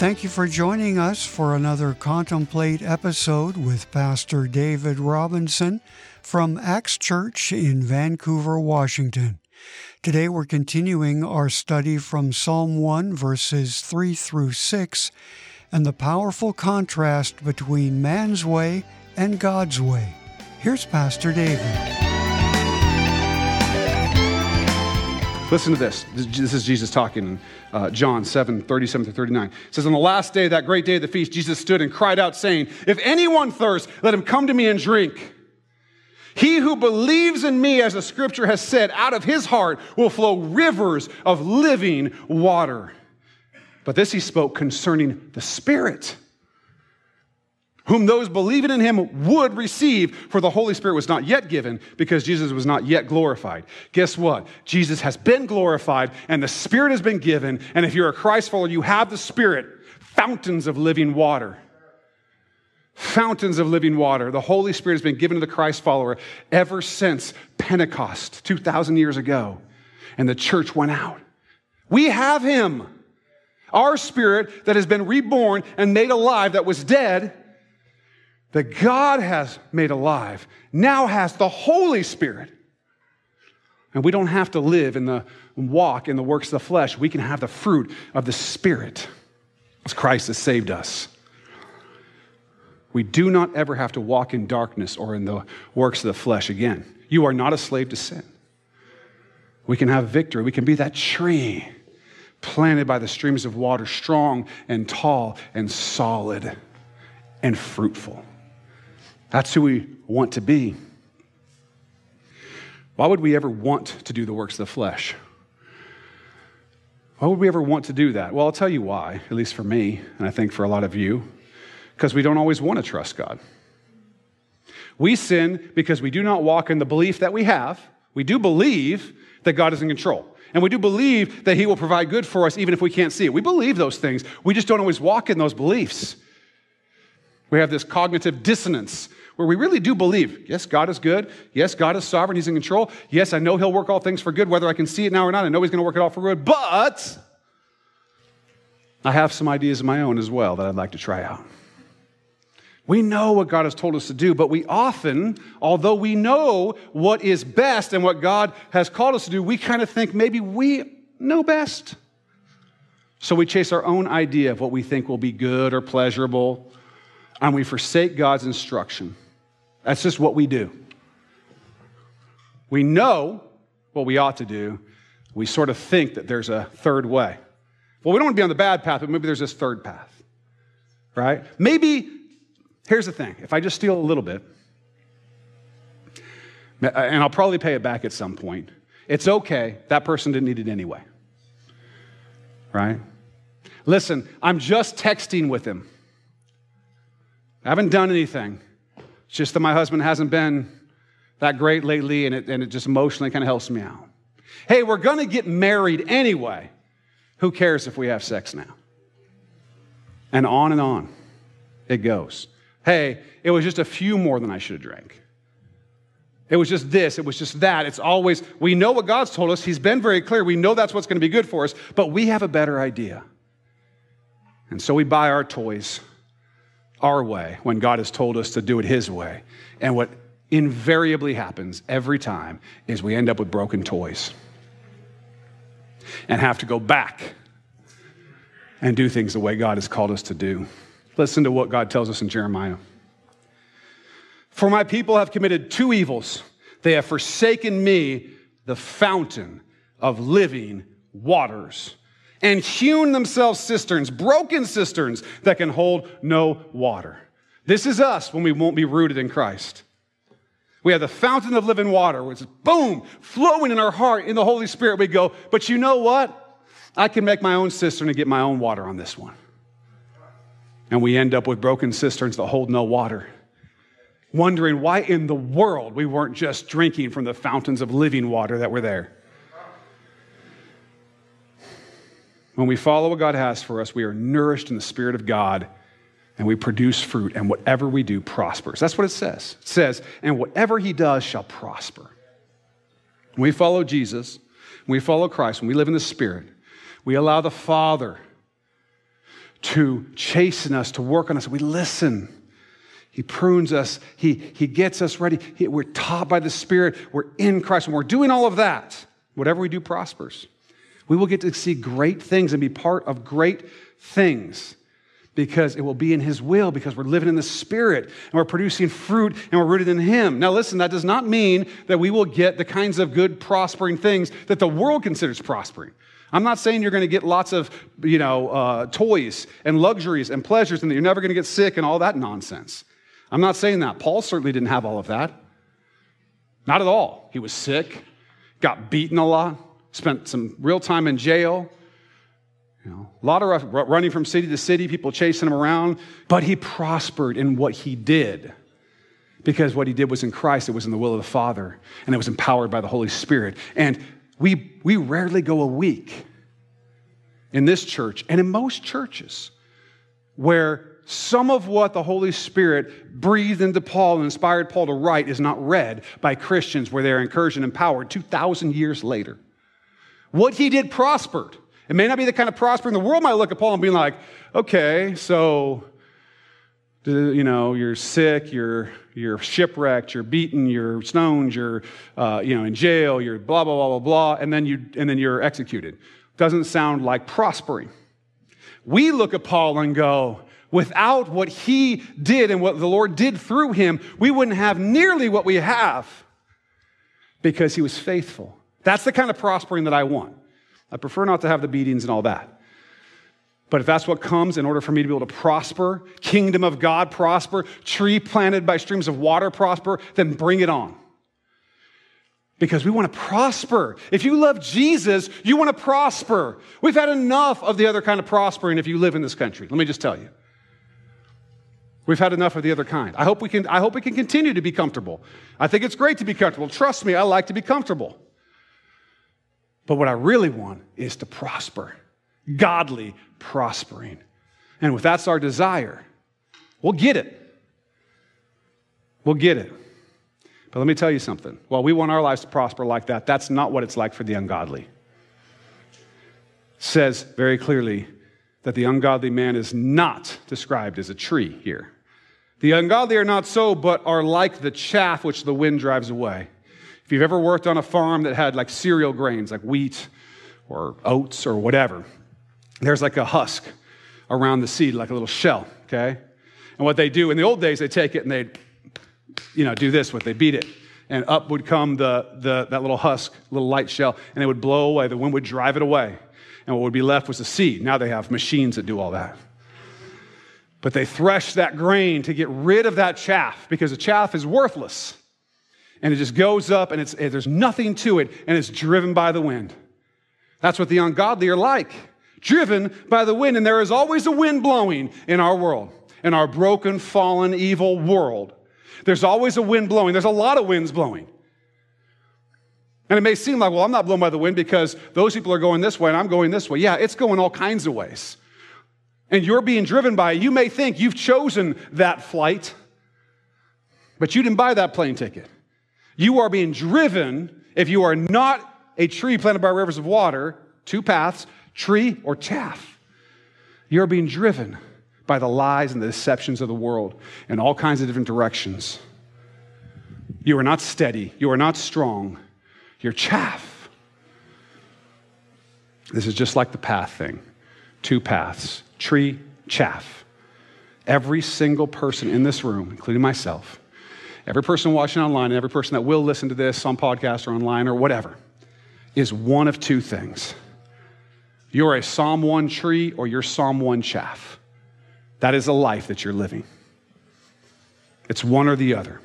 Thank you for joining us for another Contemplate episode with Pastor David Robinson from Ax Church in Vancouver, Washington. Today we're continuing our study from Psalm 1, verses 3 through 6, and the powerful contrast between man's way and God's way. Here's Pastor David. Listen to this. This is Jesus talking in uh, John 7 37 to 39. It says, On the last day, that great day of the feast, Jesus stood and cried out, saying, If anyone thirsts, let him come to me and drink. He who believes in me, as the scripture has said, out of his heart will flow rivers of living water. But this he spoke concerning the Spirit whom those believing in him would receive, for the Holy Spirit was not yet given because Jesus was not yet glorified. Guess what? Jesus has been glorified and the Spirit has been given. And if you're a Christ follower, you have the Spirit, fountains of living water. Fountains of living water. The Holy Spirit has been given to the Christ follower ever since Pentecost 2,000 years ago. And the church went out. We have him. Our spirit that has been reborn and made alive, that was dead, that God has made alive now has the Holy Spirit. And we don't have to live in the walk in the works of the flesh. We can have the fruit of the Spirit as Christ has saved us. We do not ever have to walk in darkness or in the works of the flesh again. You are not a slave to sin. We can have victory. We can be that tree planted by the streams of water, strong and tall and solid and fruitful. That's who we want to be. Why would we ever want to do the works of the flesh? Why would we ever want to do that? Well, I'll tell you why, at least for me, and I think for a lot of you, because we don't always want to trust God. We sin because we do not walk in the belief that we have. We do believe that God is in control. And we do believe that He will provide good for us even if we can't see it. We believe those things. We just don't always walk in those beliefs. We have this cognitive dissonance where we really do believe yes, God is good. Yes, God is sovereign. He's in control. Yes, I know He'll work all things for good, whether I can see it now or not. I know He's going to work it all for good. But I have some ideas of my own as well that I'd like to try out. We know what God has told us to do, but we often, although we know what is best and what God has called us to do, we kind of think maybe we know best. So we chase our own idea of what we think will be good or pleasurable, and we forsake God's instruction. That's just what we do. We know what we ought to do. We sort of think that there's a third way. Well, we don't want to be on the bad path, but maybe there's this third path, right? Maybe, here's the thing if I just steal a little bit, and I'll probably pay it back at some point, it's okay. That person didn't need it anyway, right? Listen, I'm just texting with him. I haven't done anything. It's just that my husband hasn't been that great lately, and it, and it just emotionally kind of helps me out. Hey, we're going to get married anyway. Who cares if we have sex now? And on and on it goes. Hey, it was just a few more than I should have drank. It was just this, it was just that. It's always, we know what God's told us. He's been very clear. We know that's what's going to be good for us, but we have a better idea. And so we buy our toys our way when God has told us to do it His way. And what invariably happens every time is we end up with broken toys and have to go back and do things the way God has called us to do. Listen to what God tells us in Jeremiah. For my people have committed two evils. They have forsaken me, the fountain of living waters and hewn themselves cisterns, broken cisterns that can hold no water. This is us when we won't be rooted in Christ. We have the fountain of living water, which is boom, flowing in our heart in the Holy Spirit. We go, but you know what? I can make my own cistern and get my own water on this one. And we end up with broken cisterns that hold no water, wondering why in the world we weren't just drinking from the fountains of living water that were there. When we follow what God has for us, we are nourished in the Spirit of God and we produce fruit, and whatever we do prospers. That's what it says. It says, and whatever he does shall prosper. When we follow Jesus, when we follow Christ, when we live in the Spirit, we allow the Father to chasten us, to work on us. We listen. He prunes us. He, he gets us ready. He, we're taught by the Spirit. We're in Christ. When we're doing all of that, whatever we do prospers. We will get to see great things and be part of great things because it will be in His will, because we're living in the Spirit and we're producing fruit and we're rooted in Him. Now, listen, that does not mean that we will get the kinds of good, prospering things that the world considers prospering. I'm not saying you're going to get lots of, you know, uh, toys and luxuries and pleasures and that you're never going to get sick and all that nonsense. I'm not saying that. Paul certainly didn't have all of that. Not at all. He was sick, got beaten a lot, spent some real time in jail. You know, a lot of running from city to city, people chasing him around, but he prospered in what he did because what he did was in Christ, it was in the will of the Father, and it was empowered by the Holy Spirit. And we, we rarely go a week in this church and in most churches where some of what the Holy Spirit breathed into Paul and inspired Paul to write is not read by Christians where they're encouraged and empowered 2,000 years later. What he did prospered. It may not be the kind of prospering the world might look at Paul and be like, okay, so you know, you're sick, you're, you're shipwrecked, you're beaten, you're stoned, you're, uh, you know, in jail, you're blah, blah, blah, blah, blah, and then, you, and then you're executed. Doesn't sound like prospering. We look at Paul and go, without what he did and what the Lord did through him, we wouldn't have nearly what we have because he was faithful. That's the kind of prospering that I want. I prefer not to have the beatings and all that. But if that's what comes in order for me to be able to prosper, kingdom of God prosper, tree planted by streams of water prosper, then bring it on. Because we want to prosper. If you love Jesus, you want to prosper. We've had enough of the other kind of prospering if you live in this country. Let me just tell you. We've had enough of the other kind. I hope we can, I hope we can continue to be comfortable. I think it's great to be comfortable. Trust me, I like to be comfortable. But what I really want is to prosper godly prospering. And if that's our desire, we'll get it. We'll get it. But let me tell you something. While we want our lives to prosper like that, that's not what it's like for the ungodly. It says very clearly that the ungodly man is not described as a tree here. The ungodly are not so, but are like the chaff which the wind drives away. If you've ever worked on a farm that had like cereal grains, like wheat or oats or whatever, there's like a husk around the seed, like a little shell, okay? And what they do in the old days, they take it and they'd, you know, do this, with, they beat it. And up would come the, the, that little husk, little light shell, and it would blow away. The wind would drive it away. And what would be left was the seed. Now they have machines that do all that. But they thresh that grain to get rid of that chaff because the chaff is worthless. And it just goes up and it's, there's nothing to it and it's driven by the wind. That's what the ungodly are like driven by the wind. And there is always a wind blowing in our world, in our broken, fallen, evil world. There's always a wind blowing. There's a lot of winds blowing. And it may seem like, well, I'm not blown by the wind because those people are going this way and I'm going this way. Yeah, it's going all kinds of ways. And you're being driven by it. You may think you've chosen that flight, but you didn't buy that plane ticket. You are being driven, if you are not a tree planted by rivers of water, two paths, tree or chaff. You're being driven by the lies and the deceptions of the world in all kinds of different directions. You are not steady. You are not strong. You're chaff. This is just like the path thing two paths tree, chaff. Every single person in this room, including myself, every person watching online, and every person that will listen to this on podcast or online or whatever, is one of two things you're a Psalm 1 tree or you're Psalm 1 chaff. That is a life that you're living. It's one or the other.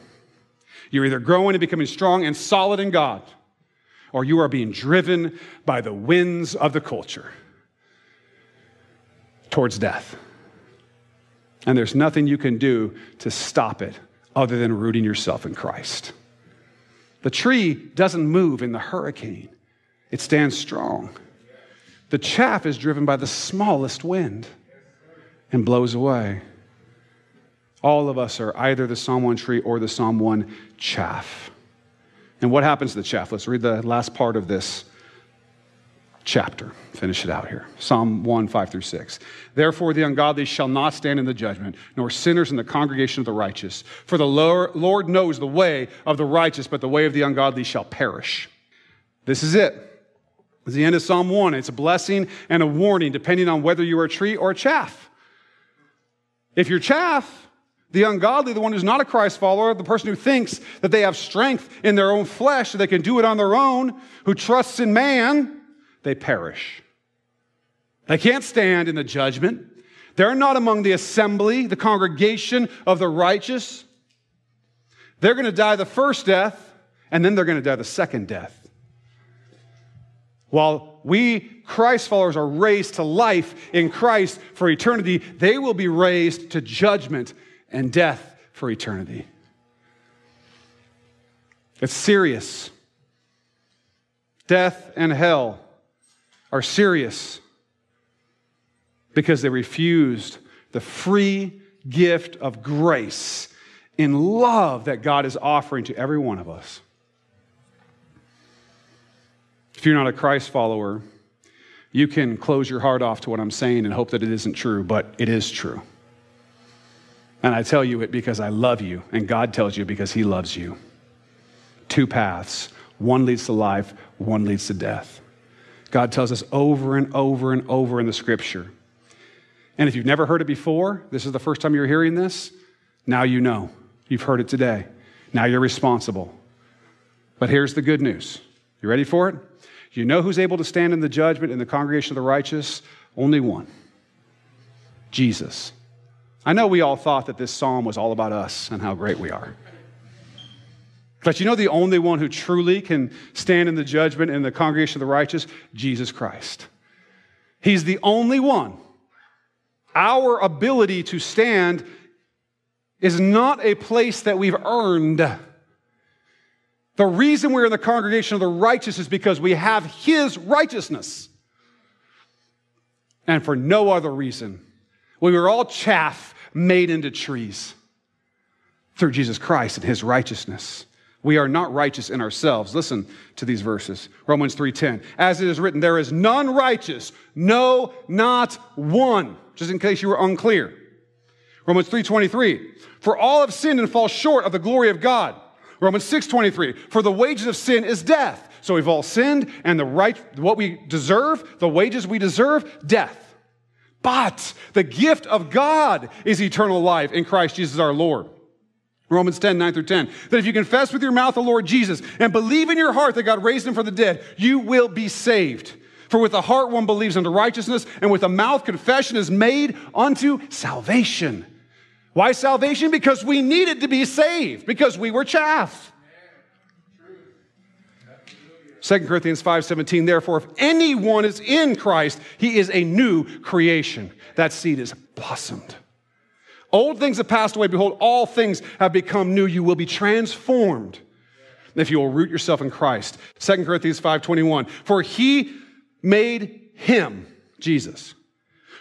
You're either growing and becoming strong and solid in God, or you are being driven by the winds of the culture towards death. And there's nothing you can do to stop it other than rooting yourself in Christ. The tree doesn't move in the hurricane, it stands strong. The chaff is driven by the smallest wind and blows away. All of us are either the Psalm 1 tree or the Psalm 1 chaff. And what happens to the chaff? Let's read the last part of this. Chapter. Finish it out here. Psalm 1, 5 through 6. Therefore, the ungodly shall not stand in the judgment, nor sinners in the congregation of the righteous. For the Lord knows the way of the righteous, but the way of the ungodly shall perish. This is it. This is the end of Psalm 1. It's a blessing and a warning, depending on whether you are a tree or a chaff. If you're chaff, the ungodly, the one who's not a Christ follower, the person who thinks that they have strength in their own flesh, that they can do it on their own, who trusts in man, they perish. They can't stand in the judgment. They're not among the assembly, the congregation of the righteous. They're going to die the first death, and then they're going to die the second death. While we, Christ followers, are raised to life in Christ for eternity, they will be raised to judgment and death for eternity. It's serious. Death and hell are serious because they refused the free gift of grace in love that God is offering to every one of us. If you're not a Christ follower, you can close your heart off to what I'm saying and hope that it isn't true, but it is true. And I tell you it because I love you, and God tells you because He loves you. Two paths one leads to life, one leads to death. God tells us over and over and over in the scripture. And if you've never heard it before, this is the first time you're hearing this, now you know. You've heard it today. Now you're responsible. But here's the good news. You ready for it? You know who's able to stand in the judgment in the congregation of the righteous? Only one Jesus. I know we all thought that this psalm was all about us and how great we are. But you know the only one who truly can stand in the judgment in the congregation of the righteous? Jesus Christ. He's the only one. Our ability to stand is not a place that we've earned. The reason we're in the congregation of the righteous is because we have His righteousness. And for no other reason. We were all chaff made into trees through Jesus Christ and His righteousness. We are not righteous in ourselves. Listen to these verses. Romans 3:10. As it is written, there is none righteous, no not one. Just in case you were unclear. Romans 3:23. For all have sinned and fall short of the glory of God. Romans 6:23. For the wages of sin is death. So we've all sinned and the right what we deserve, the wages we deserve, death. But the gift of God is eternal life in Christ Jesus our Lord. Romans 10, 9 through 10. That if you confess with your mouth the Lord Jesus and believe in your heart that God raised him from the dead, you will be saved. For with the heart one believes unto righteousness, and with the mouth confession is made unto salvation. Why salvation? Because we needed to be saved, because we were chaff. 2 Corinthians 5:17 Therefore if anyone is in Christ he is a new creation that seed is blossomed Old things have passed away. Behold, all things have become new. You will be transformed if you will root yourself in Christ. 2 Corinthians 5:21. For he made him, Jesus,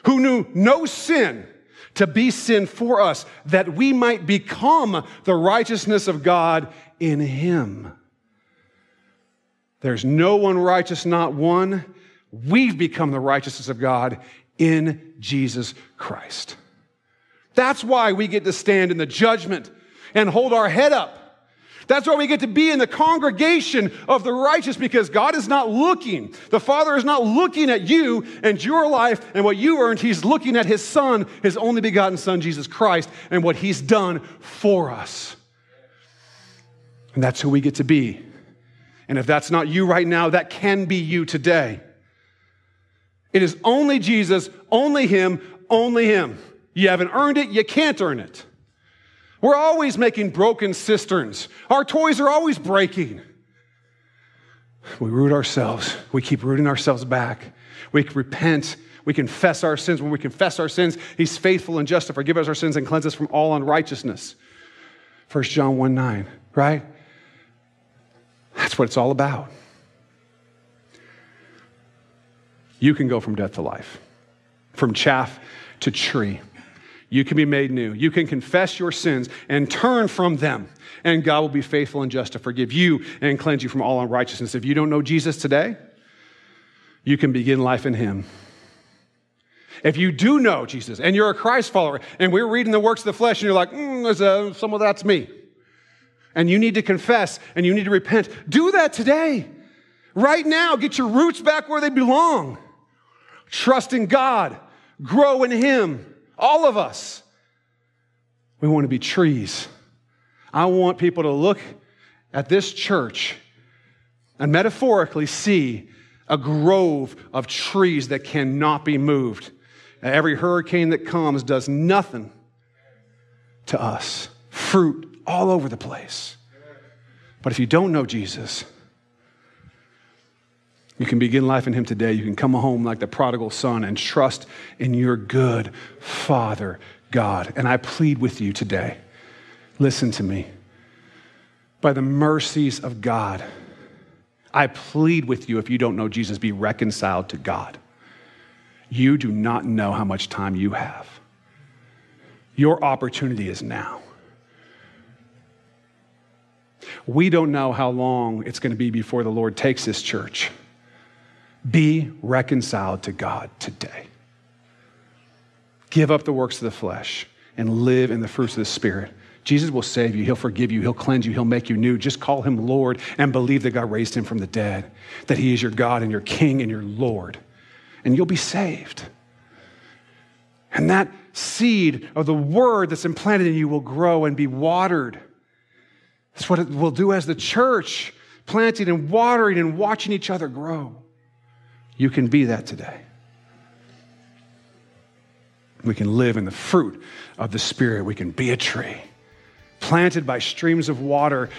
who knew no sin, to be sin for us, that we might become the righteousness of God in him. There's no one righteous, not one. We've become the righteousness of God in Jesus Christ. That's why we get to stand in the judgment and hold our head up. That's why we get to be in the congregation of the righteous because God is not looking. The Father is not looking at you and your life and what you earned. He's looking at His Son, His only begotten Son, Jesus Christ, and what He's done for us. And that's who we get to be. And if that's not you right now, that can be you today. It is only Jesus, only Him, only Him. You haven't earned it, you can't earn it. We're always making broken cisterns. Our toys are always breaking. We root ourselves. We keep rooting ourselves back. We repent. We confess our sins. When we confess our sins, He's faithful and just to forgive us our sins and cleanse us from all unrighteousness. 1 John 1 9, right? That's what it's all about. You can go from death to life, from chaff to tree you can be made new. You can confess your sins and turn from them, and God will be faithful and just to forgive you and cleanse you from all unrighteousness. If you don't know Jesus today, you can begin life in Him. If you do know Jesus and you're a Christ follower, and we're reading the works of the flesh, and you're like, mm, some of that's me, and you need to confess and you need to repent, do that today. Right now, get your roots back where they belong. Trust in God, grow in Him. All of us. We want to be trees. I want people to look at this church and metaphorically see a grove of trees that cannot be moved. Every hurricane that comes does nothing to us. Fruit all over the place. But if you don't know Jesus, you can begin life in Him today. You can come home like the prodigal son and trust in your good Father God. And I plead with you today listen to me. By the mercies of God, I plead with you if you don't know Jesus, be reconciled to God. You do not know how much time you have. Your opportunity is now. We don't know how long it's going to be before the Lord takes this church. Be reconciled to God today. Give up the works of the flesh and live in the fruits of the Spirit. Jesus will save you. He'll forgive you. He'll cleanse you. He'll make you new. Just call him Lord and believe that God raised him from the dead, that he is your God and your King and your Lord and you'll be saved. And that seed of the word that's implanted in you will grow and be watered. That's what it will do as the church, planting and watering and watching each other grow. You can be that today. We can live in the fruit of the Spirit. We can be a tree planted by streams of water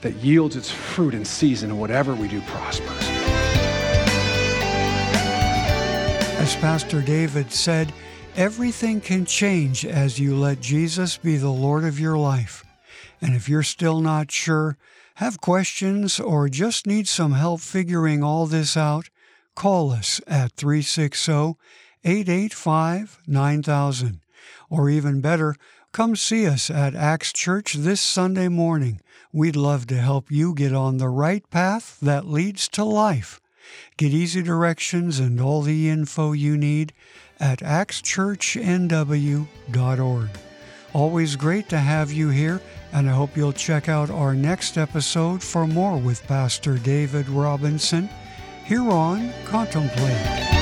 that yields its fruit in season, and whatever we do prospers. As Pastor David said, everything can change as you let Jesus be the Lord of your life. And if you're still not sure, have questions, or just need some help figuring all this out, call us at 360 885 9000. Or even better, come see us at Ax Church this Sunday morning. We'd love to help you get on the right path that leads to life. Get easy directions and all the info you need at axchurchnw.org. Always great to have you here, and I hope you'll check out our next episode for more with Pastor David Robinson here on Contemplate.